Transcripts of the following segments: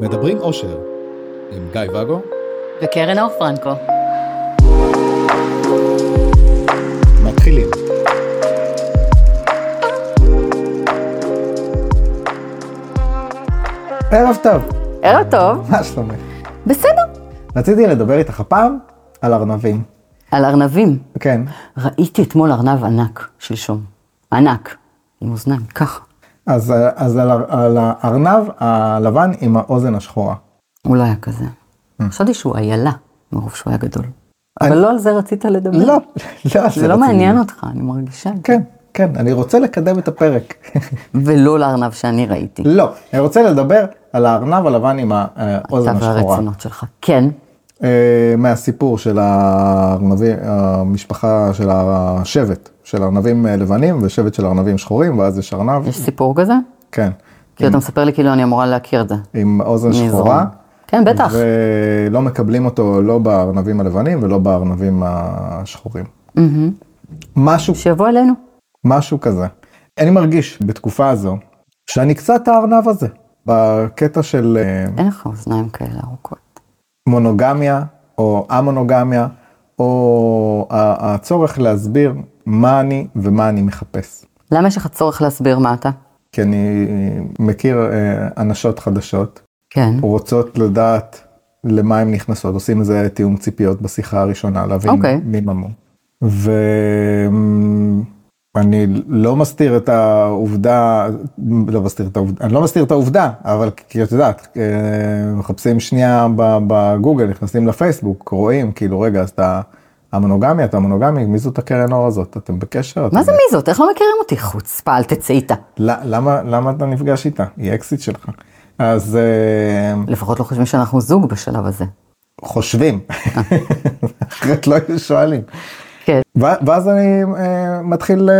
מדברים אושר עם גיא ואגו וקרן אור פרנקו. מתחילים. ערב טוב, ערב טוב. מה שלומך? בסדר. רציתי לדבר איתך הפעם על ארנבים. על ארנבים. כן, ראיתי אתמול ארנב ענק שלשום. ענק. עם אוזניים, ככה. אז, אז על, על הארנב הלבן עם האוזן השחורה. הוא לא היה כזה. חשבתי שהוא איילה, מרוב שהוא היה גדול. אבל אני- לא על זה רצית לדבר. לא, לא, זה לא רציתי. מעניין אותך, אני מרגישה. כן, כן, אני רוצה לקדם את הפרק. ולא לארנב שאני ראיתי. לא, אני רוצה לדבר על הארנב הלבן עם האוזן אתה השחורה. והרצונות שלך. כן. אה, מהסיפור של הארנבים, המשפחה של השבט, של ארנבים אה, לבנים ושבט של ארנבים שחורים, ואז יש ארנב, יש סיפור כזה? כן, כאילו אתה מספר לי כאילו אני אמורה להכיר את זה. עם אוזן מזרום. שחורה. כן, בטח. ולא מקבלים אותו לא בארנבים הלבנים ולא בארנבים השחורים. משהו, שיבוא אלינו. משהו כזה. אני מרגיש בתקופה הזו שאני קצת הארנב הזה, בקטע של אה, אין לך אוזניים כאלה ארוכות. מונוגמיה או המונוגמיה, או הצורך להסביר מה אני ומה אני מחפש. למה יש לך צורך להסביר מה אתה? כי אני מכיר אה, אנשות חדשות, כן. רוצות לדעת למה הן נכנסות, עושים איזה תיאום ציפיות בשיחה הראשונה, להבין אוקיי. מי ממו. ואני לא מסתיר את העובדה, לא מסתיר את העובדה, אני לא מסתיר את העובדה, אבל כי את יודעת, אה, מחפשים שנייה בגוגל, נכנסים לפייסבוק, רואים, כאילו רגע, אז אתה המונוגמי, אתה המונוגמי, מי זאת הקרן אור הזאת? אתם בקשר? מה זה מי זאת? איך לא מכירים אותי? חוצפה, אל תצא איתה. למה, למה אתה נפגש איתה? היא אקסיט שלך. אז אה, לפחות לא חושבים שאנחנו זוג בשלב הזה. חושבים, אחרת לא היו שואלים. כן. ואז אני אה, מתחיל אה,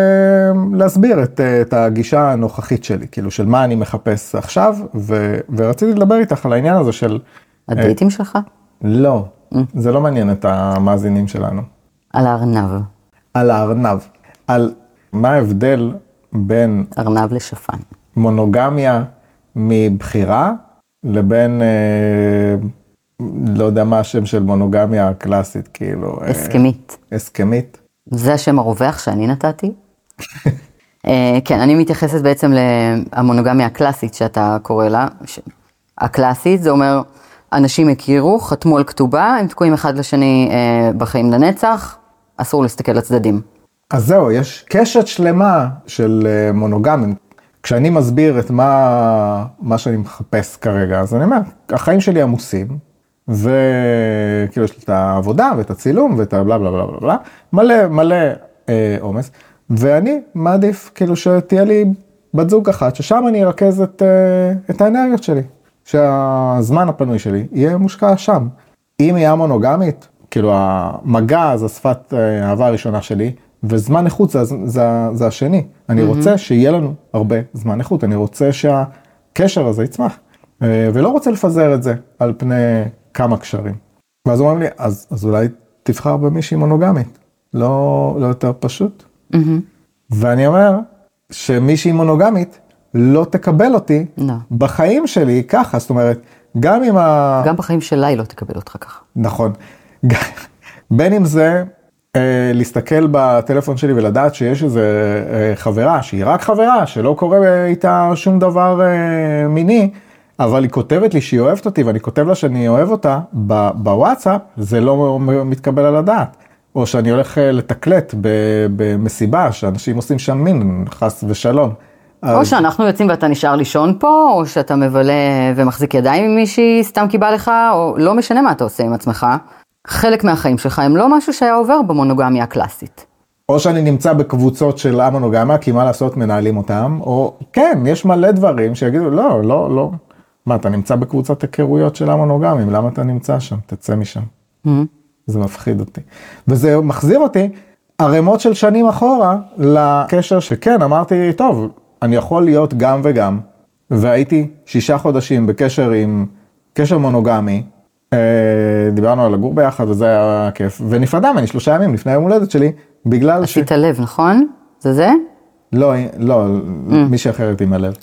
להסביר את, אה, את הגישה הנוכחית שלי, כאילו של מה אני מחפש עכשיו, ו- ורציתי לדבר איתך על העניין הזה של הדייטים שלך? לא, זה לא מעניין את המאזינים שלנו, על הארנב. על הארנב, על מה ההבדל בין ארנב לשפן. מונוגמיה מבחירה לבין, אה, לא יודע מה השם של מונוגמיה הקלאסית, כאילו, אה, הסכמית. הסכמית. זה השם הרווח שאני נתתי. אה, כן, אני מתייחסת בעצם למונוגמיה הקלאסית שאתה קורא לה. ש- הקלאסית זה אומר, אנשים הכירו, חתמו על כתובה, הם תקועים אחד לשני אה, בחיים לנצח, אסור להסתכל לצדדים. אז זהו, יש קשת שלמה של אה, מונוגמים. כשאני מסביר את מה, מה שאני מחפש כרגע, אז אני אומר, החיים שלי עמוסים, וכאילו יש לי את העבודה ואת הצילום ואת הבלה בלה בלה בלה בלה, מלא מלא אה, עומס, ואני מעדיף כאילו שתהיה לי בת זוג אחת, ששם אני ארכז את, אה, את האנרגיות שלי, שהזמן הפנוי שלי יהיה מושקע שם. אם היא המונוגמית, כאילו המגע זה השפת אה, האהבה הראשונה שלי, וזמן איכות זה, זה, זה השני. אני רוצה שיהיה לנו הרבה זמן איכות, אני רוצה שהקשר הזה יצמח, אה, ולא רוצה לפזר את זה על פני כמה קשרים. ואז אומרים לי, אז, אז אולי תבחר במישהי מונוגמית, לא, לא יותר פשוט? ואני אומר שמישהי מונוגמית לא תקבל אותי לא. בחיים שלי ככה, זאת אומרת, גם אם ה... גם בחיים שלה היא לא תקבל אותך ככה. נכון. בין אם זה אה, להסתכל בטלפון שלי ולדעת שיש איזה אה, חברה שהיא רק חברה, שלא קורה איתה שום דבר אה, מיני, אבל היא כותבת לי שהיא אוהבת אותי ואני כותב לה שאני אוהב אותה ב- בוואטסאפ, זה לא מתקבל על הדעת. או שאני הולך אה, לתקלט במסיבה שאנשים עושים שם מין, חס ושלום. או אז- שאנחנו יוצאים ואתה נשאר לישון פה, או שאתה מבלה ומחזיק ידיים עם מישהי סתם כי בא לך, או לא משנה מה אתה עושה עם עצמך. חלק מהחיים שלך הם לא משהו שהיה עובר במונוגמיה הקלאסית. או שאני נמצא בקבוצות של המונוגמיה, כי מה לעשות, מנהלים אותם, או כן, יש מלא דברים שיגידו, לא, לא, לא. מה, אתה נמצא בקבוצת היכרויות של המונוגמים, למה אתה נמצא שם? תצא משם. זה מפחיד אותי. וזה מחזיר אותי ערימות של שנים אחורה לקשר שכן, אמרתי, טוב, אני יכול להיות גם וגם, והייתי שישה חודשים בקשר עם קשר מונוגמי, דיברנו על לגור ביחד וזה היה כיף, ונפרדה ממני שלושה ימים לפני היום הולדת שלי, בגלל ש... עשית לב, נכון? זה זה? לא, לא, מישהי אחרת עם הלב.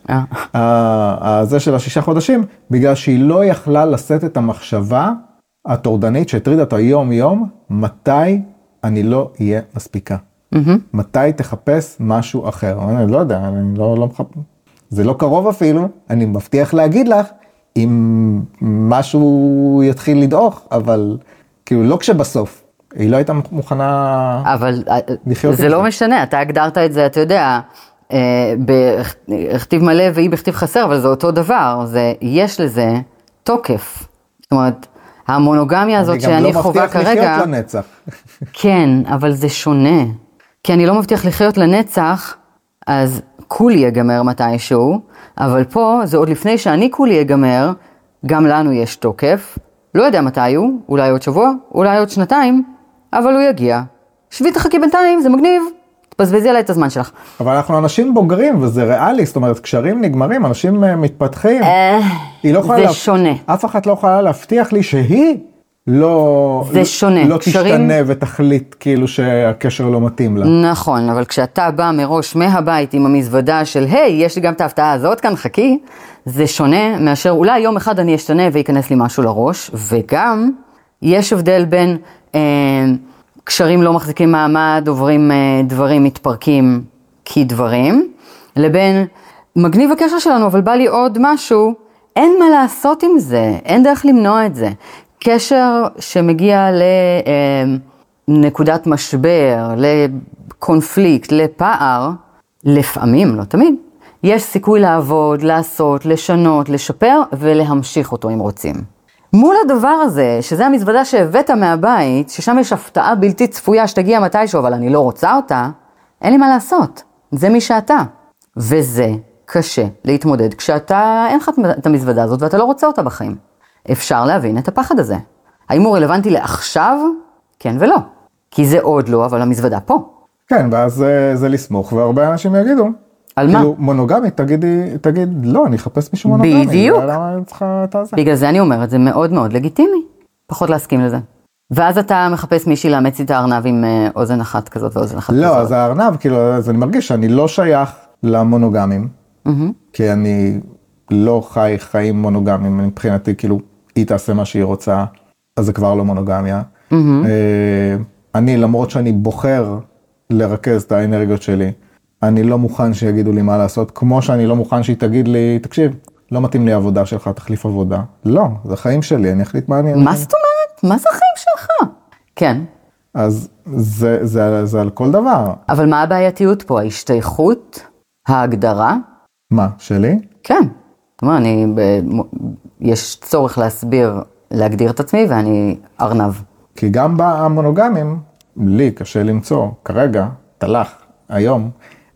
אה. זה של השישה חודשים, בגלל שהיא לא יכלה לשאת את המחשבה הטורדנית שהטרידה אותה יום-יום, מתי אני לא אהיה מספיקה. מתי תחפש משהו אחר. אני לא יודע, אני לא, לא מחפש. זה לא קרוב אפילו, אני מבטיח להגיד לך אם משהו יתחיל לדעוך, אבל כאילו לא כשבסוף. היא לא הייתה מוכנה... אבל אה, לחיות זה עם לא זה. משנה, אתה הגדרת את זה, אתה יודע, אה, בכתיב מלא והיא בכתיב חסר, אבל זה אותו דבר, זה, יש לזה תוקף. זאת אומרת, המונוגמיה הזאת אני גם שאני לא חווה מבטיח כרגע, לחיות לנצח. כן, אבל זה שונה. כי אני לא מבטיח לחיות לנצח, אז כולי ייגמר מתישהו, אבל פה זה עוד לפני שאני כולי ייגמר, גם לנו יש תוקף. לא יודע מתי הוא, אולי עוד שבוע, אולי עוד שנתיים, אבל הוא יגיע. שבי תחכי בינתיים, זה מגניב. תבזבזי עליי את הזמן שלך. אבל אנחנו אנשים בוגרים וזה ריאלי, זאת אומרת, קשרים נגמרים, אנשים אה, מתפתחים. היא לא יכולה זה להב- שונה. אף אחת לא יכולה להבטיח לי שהיא לא... זה שונה. לא קשרים- תשתנה ותחליט כאילו שהקשר לא מתאים לה. נכון, אבל כשאתה בא מראש מהבית עם המזוודה של, היי, יש לי גם את ההפתעה הזאת כאן, חכי, זה שונה מאשר אולי יום אחד אני אשתנה וייכנס לי משהו לראש, וגם יש הבדל בין אה, קשרים לא מחזיקים מעמד, עוברים אה, דברים, מתפרקים כדברים, לבין מגניב הקשר שלנו, אבל בא לי עוד משהו, אין מה לעשות עם זה, אין דרך למנוע את זה. קשר שמגיע לנקודת משבר, לקונפליקט, לפער, לפעמים, לא תמיד, יש סיכוי לעבוד, לעשות, לשנות, לשפר ולהמשיך אותו אם רוצים. מול הדבר הזה, שזה המזוודה שהבאת מהבית, ששם יש הפתעה בלתי צפויה שתגיע מתישהו, אבל אני לא רוצה אותה, אין לי מה לעשות. זה מי שאתה. וזה קשה להתמודד כשאתה, אין לך את המזוודה הזאת ואתה לא רוצה אותה בחיים. אפשר להבין את הפחד הזה. האם הוא רלוונטי לעכשיו? כן ולא. כי זה עוד לא, אבל המזוודה פה. כן, ואז אה, זה לסמוך, והרבה אנשים יגידו. על מה? כאילו, מונוגמית, תגידי, תגיד, לא, אני אחפש מישהו מונוגמי. בדיוק. למה אני צריכה את הזה? בגלל זה אני אומרת, זה מאוד מאוד לגיטימי, פחות להסכים לזה. ואז אתה מחפש מישהי לאמץ איתה ארנב עם אה, אוזן אחת כזאת ואוזן אחת כזאת. לא, אז הארנב, כאילו, אז אני מרגיש שאני לא שייך למונוגמים, כי אני לא חי חיים מונוגמים, מבחינתי, כאילו, היא תעשה מה שהיא רוצה, אז זה כבר לא מונוגמיה. אה, אני, למרות שאני בוחר לרכז את האנרגיות שלי, אני לא מוכן שיגידו לי מה לעשות, כמו שאני לא מוכן שהיא תגיד לי, תקשיב, לא מתאים לי העבודה שלך, תחליף עבודה. לא, זה החיים שלי, אני אחליט מה אני... מה זאת אומרת? מה זה החיים שלך? כן, אז זה, זה, זה על כל דבר. אבל מה הבעייתיות פה? ההשתייכות? ההגדרה? מה, שלי? כן. זאת אומרת, אני, ב- יש צורך להסביר, להגדיר את עצמי ואני ארנב. כי גם במונוגמים, לי קשה למצוא, כרגע, תלך, היום,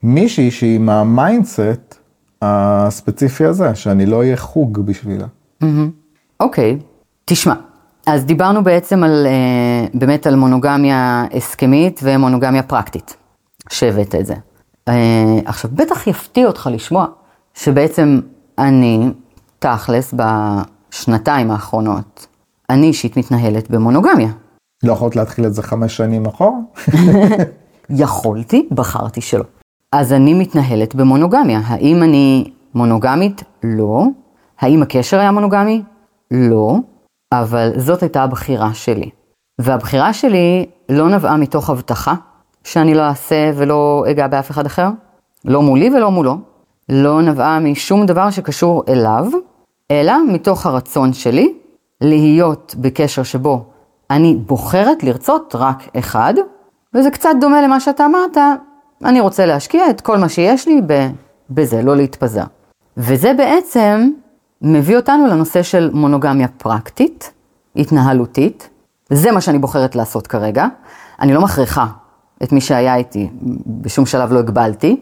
מישהי שהיא מה mindset הספציפי הזה, שאני לא אהיה חוג בשבילה. אוקיי, תשמע, אז דיברנו בעצם על, אה, באמת על מונוגמיה הסכמית ומונוגמיה פרקטית, שהבאת את זה. אה, עכשיו, בטח יפתיע אותך לשמוע שבעצם אני, תכלס, בשנתיים האחרונות, אני אישית מתנהלת במונוגמיה. לא יכולת להתחיל את זה חמש שנים אחורה? יכולתי, בחרתי שלא. אז אני מתנהלת במונוגמיה. האם אני מונוגמית? לא. האם הקשר היה מונוגמי? לא. אבל זאת הייתה הבחירה שלי. והבחירה שלי לא נבעה מתוך הבטחה שאני לא אעשה ולא אגע באף אחד אחר, לא מולי ולא מולו. לא נבעה משום דבר שקשור אליו, אלא מתוך הרצון שלי להיות בקשר שבו אני בוחרת לרצות רק אחד, וזה קצת דומה למה שאתה אמרת, אני רוצה להשקיע את כל מה שיש לי בזה, לא להתפזר. וזה בעצם מביא אותנו לנושא של מונוגמיה פרקטית, התנהלותית. זה מה שאני בוחרת לעשות כרגע. אני לא מכריחה את מי שהיה איתי, בשום שלב לא הגבלתי,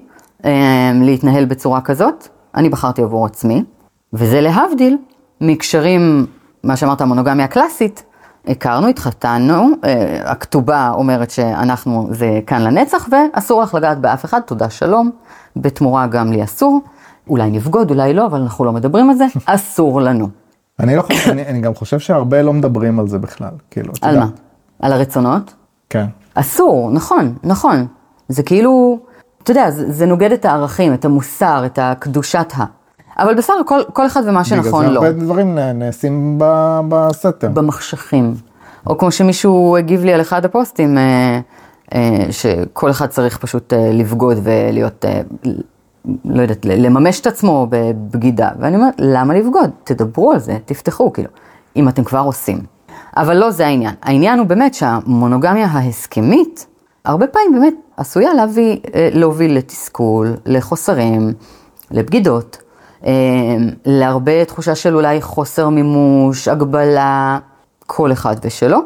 להתנהל בצורה כזאת. אני בחרתי עבור עצמי, וזה להבדיל מקשרים, מה שאמרת, המונוגמיה הקלאסית, הכרנו, התחתנו, אה, הכתובה אומרת שאנחנו, זה כאן לנצח, ואסור לך לגעת באף אחד, תודה שלום, בתמורה גם לי אסור, אולי נבגוד, אולי לא, אבל אנחנו לא מדברים על זה, אסור לנו. אני לא חושב, אני, אני גם חושב שהרבה לא מדברים על זה בכלל, כאילו, על. מה? על הרצונות? כן. אסור, נכון, נכון. זה כאילו, אתה יודע, זה, זה נוגד את הערכים, את המוסר, את הקדושת ה... אבל בסדר, כל, כל אחד ומה שנכון בגלל לו. זה הרבה דברים נ- נעשים ב- בסתר. במחשכים. או כמו שמישהו הגיב לי על אחד הפוסטים, אה, אה, שכל אחד צריך פשוט אה, לבגוד ולהיות, אה, לא יודעת, לממש את עצמו בבגידה. ואני אומרת, למה לבגוד? תדברו על זה, תפתחו, כאילו, אם אתם כבר עושים. אבל לא זה העניין. העניין הוא באמת שהמונוגמיה ההסכמית, הרבה פעמים באמת עשויה להביא, אה, להוביל לתסכול, לחוסרים, לבגידות, אה, להרבה תחושה של אולי חוסר מימוש, הגבלה, כל אחד ושלו,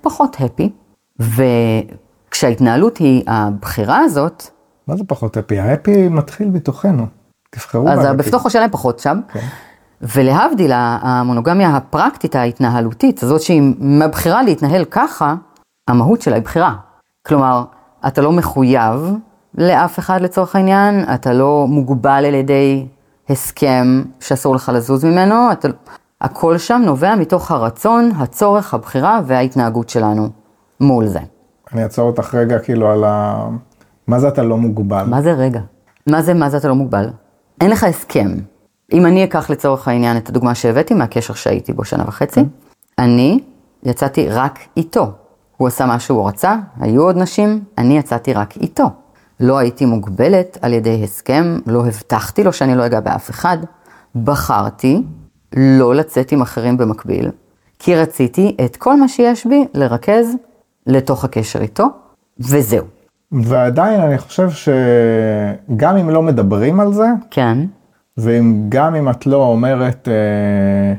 פחות הפי. וכשההתנהלות היא הבחירה הזאת, מה זה פחות הפי? ההפי מתחיל בתוכנו. תבחרו אז בהפי. בפתוח שלהם פחות שם. כן. ולהבדיל, המונוגמיה הפרקטית, ההתנהלותית, הזאת שהיא מהבחירה להתנהל ככה, המהות שלה היא בחירה. כלומר, אתה לא מחויב לאף אחד לצורך העניין, אתה לא מוגבל על ידי הסכם שאסור לך לזוז ממנו, אתה... הכל שם נובע מתוך הרצון, הצורך, הבחירה וההתנהגות שלנו מול זה. אני אעצור אותך רגע כאילו על ה... מה זה אתה לא מוגבל? מה זה רגע? מה זה, מה זה אתה לא מוגבל? אין לך הסכם. אם אני אקח לצורך העניין את הדוגמה שהבאתי מהקשר שהייתי בו שנה וחצי, אני יצאתי רק איתו. הוא עשה מה שהוא רצה, היו עוד נשים, אני יצאתי רק איתו. לא הייתי מוגבלת על ידי הסכם, לא הבטחתי לו שאני לא אגע באף אחד. בחרתי לא לצאת עם אחרים במקביל, כי רציתי את כל מה שיש בי לרכז לתוך הקשר איתו, וזהו. ועדיין אני חושב שגם אם לא מדברים על זה, כן, וגם אם את לא אומרת אה,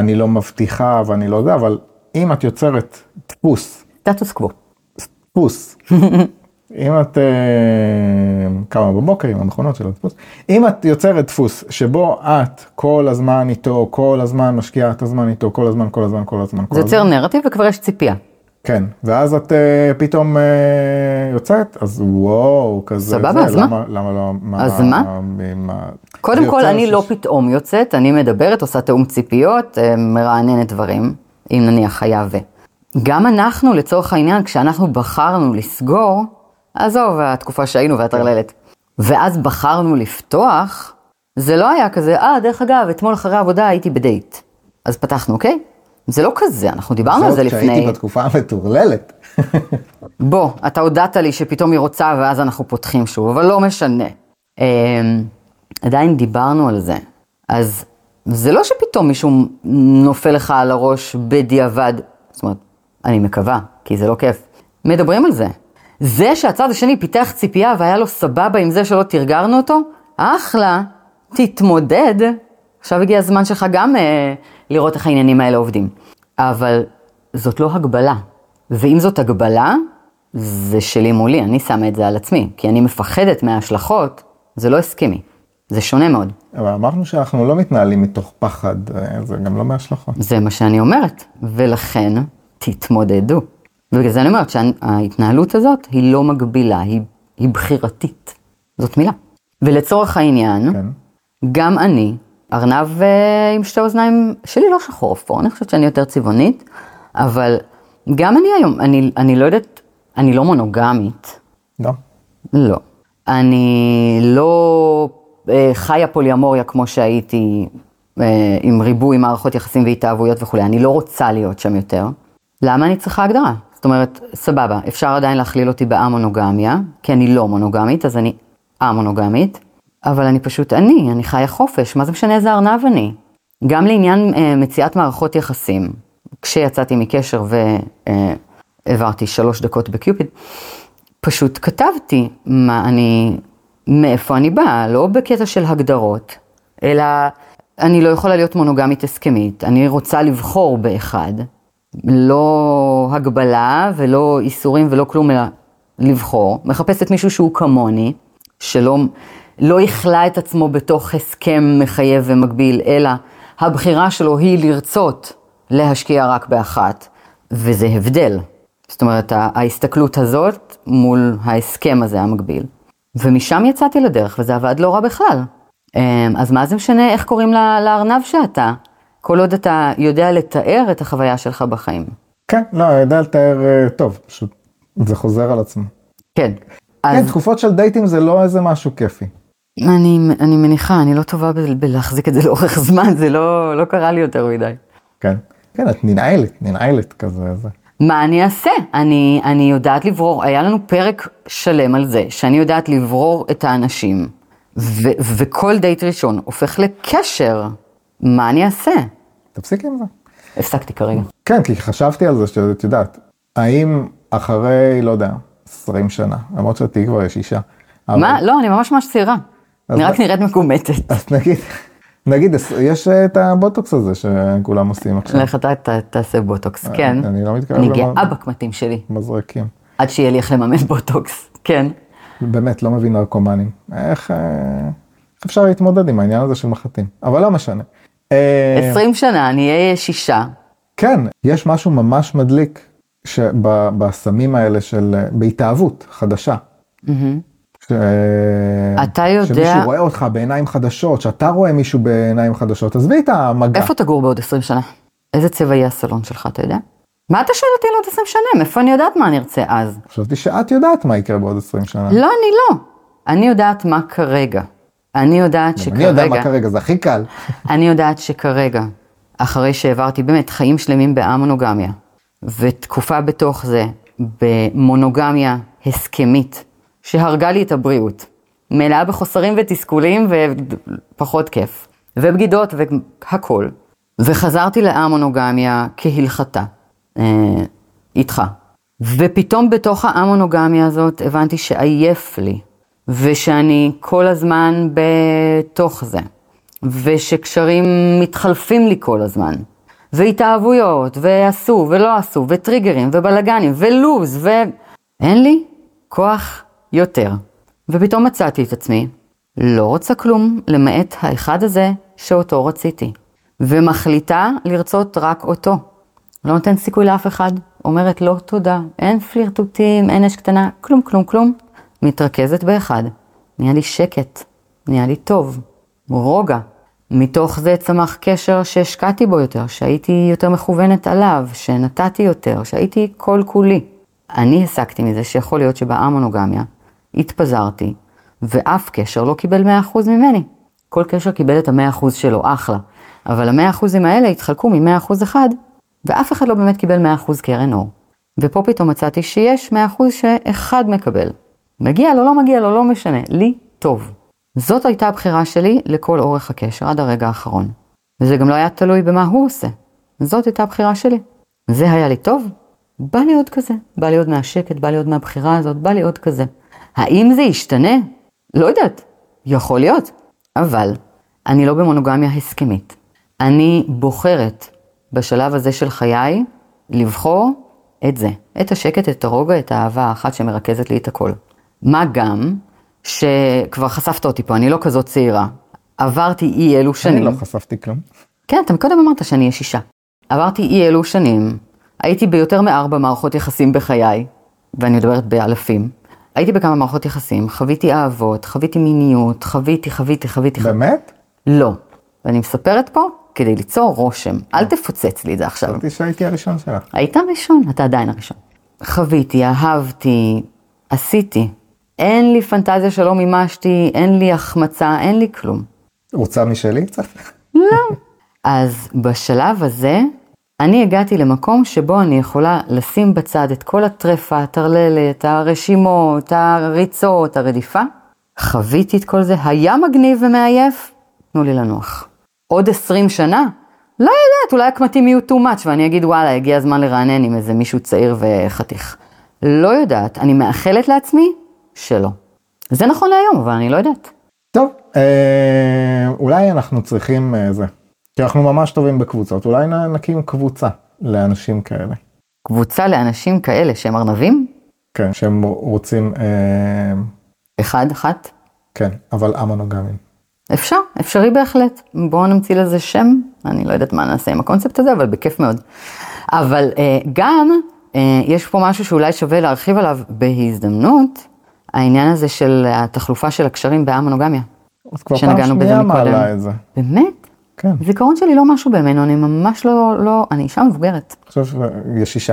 אני לא מבטיחה ואני לא זה, אבל אם את יוצרת דפוס, סטטוס קוו. דפוס, אם את אה, קמה בבוקר עם המכונות של הדפוס, אם את יוצרת דפוס שבו את כל הזמן איתו, כל הזמן משקיעה את הזמן איתו, כל הזמן, כל הזמן, כל הזמן, כל זה. יוצר נרטיב וכבר יש ציפייה. כן, ואז את uh, פתאום uh, יוצאת, אז וואו, כזה, סבבה, אז מה? למה, למה לא, מה, אז מה? מה קודם כל, אני לא ש- פתאום יוצאת, אני מדברת, עושה תיאום ציפיות, מרעננת דברים, אם נניח היה ו. גם אנחנו, לצורך העניין, כשאנחנו בחרנו לסגור, עזוב, התקופה שהיינו והטרללת, ואז בחרנו לפתוח, זה לא היה כזה, אה, דרך אגב, אתמול אחרי העבודה הייתי בדייט. אז פתחנו, אוקיי? זה לא כזה, אנחנו דיברנו על זה לפני. כשהייתי בתקופה המטורללת. בוא, אתה הודעת לי שפתאום היא רוצה ואז אנחנו פותחים שוב, אבל לא משנה. אה, עדיין דיברנו על זה. אז זה לא שפתאום מישהו נופל לך על הראש בדיעבד, זאת אומרת, אני מקווה, כי זה לא כיף. מדברים על זה. זה שהצד השני פיתח ציפייה והיה לו סבבה עם זה שלא תרגרנו אותו, אחלה, תתמודד. עכשיו הגיע הזמן שלך גם אה, לראות איך העניינים האלה עובדים. אבל זאת לא הגבלה. ואם זאת הגבלה, זה שלי מולי, אני שמה את זה על עצמי, כי אני מפחדת מההשלכות, זה לא הסכמי. זה שונה מאוד. אבל אמרנו שאנחנו לא מתנהלים מתוך פחד, אה, זה גם לא מהשלכות. זה מה שאני אומרת, ולכן תתמודדו. ובגלל זה אני אומרת שההתנהלות הזאת היא לא מגבילה, היא, היא בחירתית. זאת מילה. ולצורך העניין, כן. גם אני, ארנב אה, עם שתי אוזניים, שלי לא שחור אפור, אני חושבת שאני יותר צבעונית, אבל גם אני היום, אני, אני לא יודעת, אני לא מונוגמית, לא. לא. אני לא אה, חיה פוליאמוריה כמו שהייתי אה, עם ריבוי מערכות יחסים והתאהבויות וכולי, אני לא רוצה להיות שם יותר. למה אני צריכה הגדרה? זאת אומרת, סבבה, אפשר עדיין להכליל אותי באמונוגמיה, כי אני לא מונוגמית, אז אני א-מונוגמית, אבל אני פשוט אני, אני חיה חופש, מה זה משנה איזה ארנב אני? גם לעניין אה, מציאת מערכות יחסים, כשיצאתי מקשר והעברתי שלוש דקות בקיופיד, פשוט כתבתי מה אני, מאיפה אני באה, לא בקטע של הגדרות, אלא אני לא יכולה להיות מונוגמית הסכמית, אני רוצה לבחור באחד, לא הגבלה ולא איסורים ולא כלום, אלא לבחור, מחפשת מישהו שהוא כמוני, שלא לא יכלה את עצמו בתוך הסכם מחייב ומגביל, אלא הבחירה שלו היא לרצות להשקיע רק באחת, וזה הבדל. זאת אומרת, ההסתכלות הזאת מול ההסכם הזה המקביל. ומשם יצאתי לדרך, וזה עבד לא רע בכלל. אמ, אז מה זה משנה איך קוראים לארנב שאתה? כל עוד אתה יודע לתאר את החוויה שלך בחיים. כן, לא, אני יודע לתאר אה, טוב, פשוט זה חוזר על עצמו. כן. כן, אז תקופות של דייטים זה לא איזה משהו כיפי. אני, אני מניחה, אני לא טובה ב- בלהחזיק את זה לאורך זמן, זה לא, לא קרה לי יותר מדי. כן. כן, את ננעלת, ננעלת כזה. זה. מה אני אעשה? אני, אני יודעת לברור, היה לנו פרק שלם על זה, שאני יודעת לברור את האנשים, ו, וכל דייט ראשון הופך לקשר. מה אני אעשה? תפסיקי עם זה. הפסקתי כרגע. כן, כי חשבתי על זה שאת יודעת, האם אחרי, לא יודע, 20 שנה, למרות שאת תהיי כבר יש אישה. אבל- מה? לא, אני ממש ממש צעירה. אני רק נראית מקומטת. אז נגיד, נגיד, יש את הבוטוקס הזה שכולם עושים עכשיו. לך אתה תעשה בוטוקס, כן. אני לא מתקרב אני למ- גאה בקמטים שלי, מזרקים. עד שיהיה לי איך לממן בוטוקס, כן. באמת, לא מבין נרקומנים. אה, איך אפשר להתמודד עם העניין הזה של מחטים? אבל לא משנה. אה, 20 שנה, אני אהיה שישה. כן, יש משהו ממש מדליק בסמים האלה של, אה, בהתאהבות חדשה. ש... אתה יודע- שמישהו רואה אותך בעיניים חדשות, שאתה רואה מישהו בעיניים חדשות, עזבי את המגע. איפה תגור בעוד 20 שנה? איזה צבע יהיה הסלון שלך, אתה יודע? מה אתה שואל אותי על עוד 20 שנה? מאיפה אני יודעת מה אני ארצה אז? חשבתי שאת יודעת מה יקרה בעוד 20 שנה. לא, אני לא. אני יודעת מה כרגע. אני יודעת אני יודע מה שכרגע, כרגע, זה הכי קל. אני יודעת שכרגע, אחרי שהעברתי באמת חיים שלמים באמונוגמיה, ותקופה בתוך זה במונוגמיה הסכמית, שהרגה לי את הבריאות, מלאה בחוסרים ותסכולים ופחות כיף, ובגידות והכל, וחזרתי לאמונוגמיה כהלכתה, אה, איתך. ופתאום בתוך האמונוגמיה הזאת הבנתי שעייף לי, ושאני כל הזמן בתוך זה, ושקשרים מתחלפים לי כל הזמן, והתאהבויות, ועשו ולא עשו, וטריגרים, ובלאגנים, ולוז, ואין לי כוח יותר. ופתאום מצאתי את עצמי, לא רוצה כלום למעט האחד הזה שאותו רציתי, ומחליטה לרצות רק אותו. לא נותנת סיכוי לאף אחד, אומרת לא תודה, אין פלירטוטים, אין אש קטנה, כלום כלום כלום. מתרכזת באחד, נהיה לי שקט, נהיה לי טוב, רוגע. מתוך זה צמח קשר שהשקעתי בו יותר, שהייתי יותר מכוונת עליו, שנתתי יותר, שהייתי כל כולי. אני הסקתי מזה שיכול להיות שבאמונוגמיה התפזרתי, ואף קשר לא קיבל 100% ממני. כל קשר קיבל את ה-100% שלו, אחלה. אבל ה-100% האלה התחלקו מ-100% אחד, ואף אחד לא באמת קיבל 100% קרן אור. ופה פתאום מצאתי שיש 100% שאחד מקבל. מגיע לו, לא מגיע לו, לא משנה, לי טוב. זאת הייתה הבחירה שלי לכל אורך הקשר, עד הרגע האחרון. וזה גם לא היה תלוי במה הוא עושה. זאת הייתה הבחירה שלי. זה היה לי טוב? בא לי עוד כזה. בא לי עוד מהשקט, בא לי עוד מהבחירה הזאת, בא לי עוד כזה. האם זה ישתנה? לא יודעת. יכול להיות. אבל אני לא במונוגמיה הסכמית. אני בוחרת בשלב הזה של חיי לבחור את זה, את השקט, את הרוגע, את האהבה האחת שמרכזת לי את הכל. מה גם שכבר חשפת אותי פה, אני לא כזאת צעירה. עברתי אי אלו אני שנים. לא חשפתי כלום. כן, אתה קודם אמרת שאני אהיה שישה. עברתי אי אלו שנים, הייתי ביותר מארבע מערכות יחסים בחיי, ואני מדברת באלפים. הייתי בכמה מערכות יחסים, חוויתי אהבות, חוויתי מיניות, חוויתי, חוויתי, חוויתי. באמת? לא. ואני מספרת פה כדי ליצור רושם. אל תפוצץ לי את זה עכשיו. חשבתי שהייתי הראשון שלך. היית הראשון, אתה עדיין הראשון. חוויתי, אהבתי, עשיתי. אין לי פנטזיה שלא מימשתי, אין לי החמצה, אין לי כלום. רוצה משלי קצת? אז בשלב הזה, אני הגעתי למקום שבו אני יכולה לשים בצד את כל הטרפה, הטרללת, הרשימות, הריצות, הרדיפה. חוויתי את כל זה, היה מגניב ומעייף, תנו לי לנוח. עוד 20 שנה? לא יודעת, אולי הקמטים יהיו too much ואני אגיד וואלה, הגיע הזמן לרענן עם איזה מישהו צעיר וחתיך. לא יודעת, אני מאחלת לעצמי שלא. זה נכון להיום, אבל אני לא יודעת. טוב, אה, אולי אנחנו צריכים אה, זה. כי אנחנו ממש טובים בקבוצות, אולי נקים קבוצה לאנשים כאלה. קבוצה לאנשים כאלה שהם ארנבים? כן, שהם רוצים, אה, אחד, אחת? כן, אבל המונוגמים. אפשר, אפשרי בהחלט. בואו נמציא לזה שם, אני לא יודעת מה נעשה עם הקונספט הזה, אבל בכיף מאוד. אבל אה, גם, אה, יש פה משהו שאולי שווה להרחיב עליו בהזדמנות, העניין הזה של התחלופה של הקשרים בהמונוגמיה. אז כבר פעם שנייה. מעלה את זה. באמת? כן, זיכרון שלי לא משהו בימינו, אני ממש לא, לא, אני אישה מבוגרת. עכשיו יש שישה.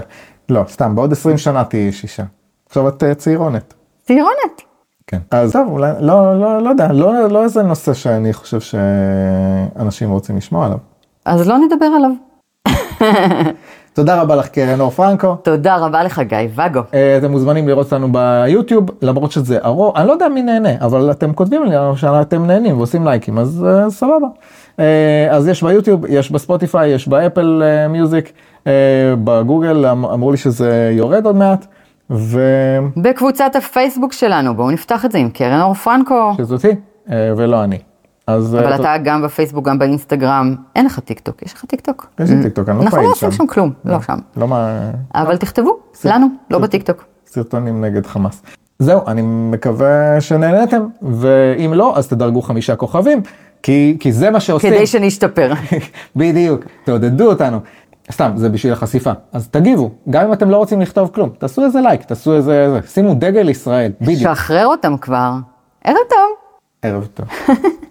לא, סתם, בעוד 20 שנה תהיי שישה. עכשיו את אה, צעירונת. טירונת. כן. אז טוב, אולי, לא, לא, לא יודע, לא, לא איזה נושא שאני חושב שאנשים רוצים לשמוע עליו. אז לא נדבר עליו. תודה רבה לך קרן אור פרנקו. תודה רבה לך, גיא ואגו. אה, אתם מוזמנים לראות אותנו ביוטיוב, למרות שזה ארוך, אני לא יודע מי נהנה, אבל אתם כותבים לי שאתם נהנים ועושים לייקים, אז uh, סבבה. Uh, אז יש ביוטיוב, יש בספוטיפיי, יש באפל מיוזיק, בגוגל אמ- אמרו לי שזה יורד עוד מעט, ושזאתי, בקבוצת הפייסבוק שלנו, בואו נפתח את זה עם קרן אור פרנקו. אה, ולא אני. אז אבל אה, אתה גם בפייסבוק, גם באינסטגרם, אין לך טיק טוק, יש לך טיק טוק. יש לי טיק טוק, אני לא אנחנו פעיל לא עושים שם כלום, לא שם. לא מה... אבל תכתבו, לנו, לא בטיק טוק. סרטונים נגד חמאס. זהו, אני מקווה שנהנתם, ואם לא, אז תדרגו חמישה כוכבים, כי, כי זה מה שעושים. כדי שנשתפר. בדיוק, תעודדו אותנו. סתם, זה בשביל החשיפה. אז תגיבו, גם אם אתם לא רוצים לכתוב כלום, תעשו איזה לייק, תעשו איזה, איזה שימו דגל ישראל, בדיוק. שחרר אותם כבר. ערב טוב. ערב טוב.